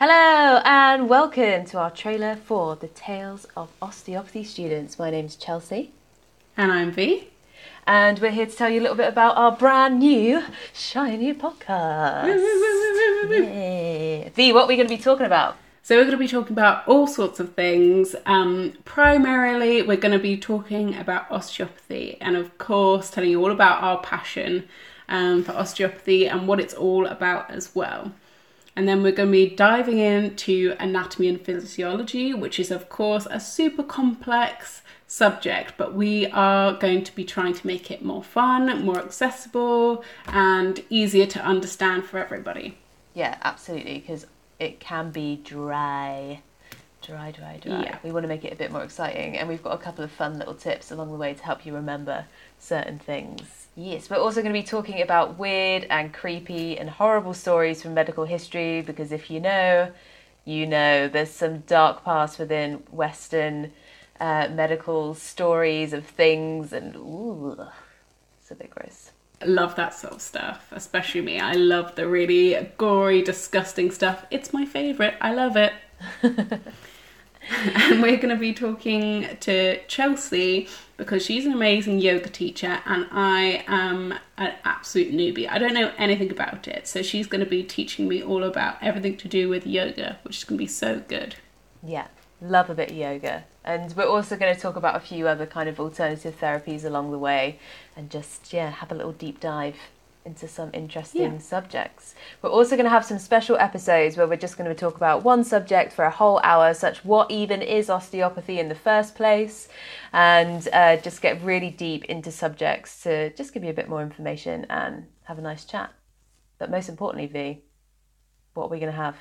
Hello and welcome to our trailer for the Tales of Osteopathy Students. My name's Chelsea And I'm V. and we're here to tell you a little bit about our brand new shiny podcast. Yay. V, what are we going to be talking about? So we're going to be talking about all sorts of things. Um, primarily, we're going to be talking about osteopathy, and of course, telling you all about our passion um, for osteopathy and what it's all about as well. And then we're going to be diving into anatomy and physiology, which is, of course, a super complex subject, but we are going to be trying to make it more fun, more accessible, and easier to understand for everybody. Yeah, absolutely, because it can be dry. Dry, dry, dry. Yeah. We want to make it a bit more exciting, and we've got a couple of fun little tips along the way to help you remember certain things. Yes, we're also going to be talking about weird and creepy and horrible stories from medical history because if you know, you know, there's some dark past within Western uh, medical stories of things, and ooh, it's a bit gross. love that sort of stuff, especially me. I love the really gory, disgusting stuff. It's my favourite. I love it. and we're going to be talking to Chelsea because she's an amazing yoga teacher and I am an absolute newbie. I don't know anything about it. So she's going to be teaching me all about everything to do with yoga, which is going to be so good. Yeah, love a bit of yoga. And we're also going to talk about a few other kind of alternative therapies along the way and just, yeah, have a little deep dive into some interesting Yeah. subjects. We're also going to have some special episodes where we're just going to talk about one subject for a whole hour, such what even is osteopathy in the first place, and uh, just get really deep into subjects to just give you a bit more information and have a nice chat. But most importantly, V, what are we going to have?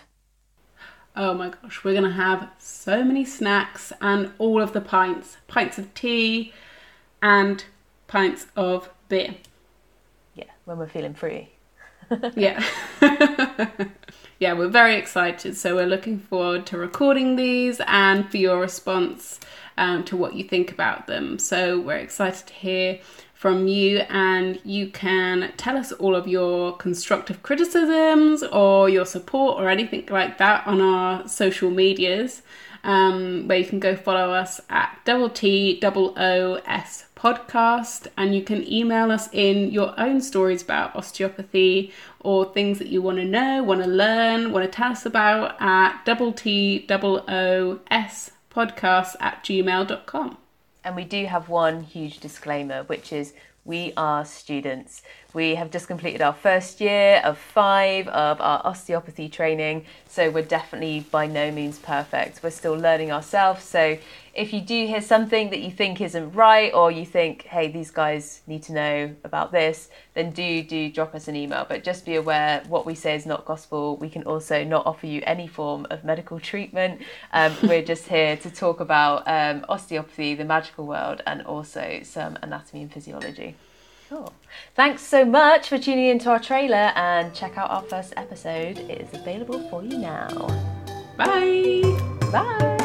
Oh my gosh, we're going to have so many snacks and all of the pints pints of tea and pints of beer. Yeah, when we're feeling free. Yeah. yeah, we're very excited. So we're looking forward to recording these and for your response um, to what you think about them. So we're excited to hear from you, and you can tell us all of your constructive criticisms or your support or anything like that on our social medias. Um, where you can go follow us at double T double O S podcast, and you can email us in your own stories about osteopathy or things that you want to know, want to learn, want to tell us about at double T double O S podcast at gmail.com. And we do have one huge disclaimer, which is we are students. We have just completed our first year of five of our osteopathy training, so we're definitely by no means perfect. We're still learning ourselves. So if you do hear something that you think isn't right, or you think, hey, these guys need to know about this, then do do drop us an email. But just be aware what we say is not gospel. We can also not offer you any form of medical treatment. Um, we're just here to talk about um, osteopathy, the magical world, and also some anatomy and physiology. Cool. Thanks so much for tuning into our trailer and check out our first episode. It is available for you now. Bye! Bye.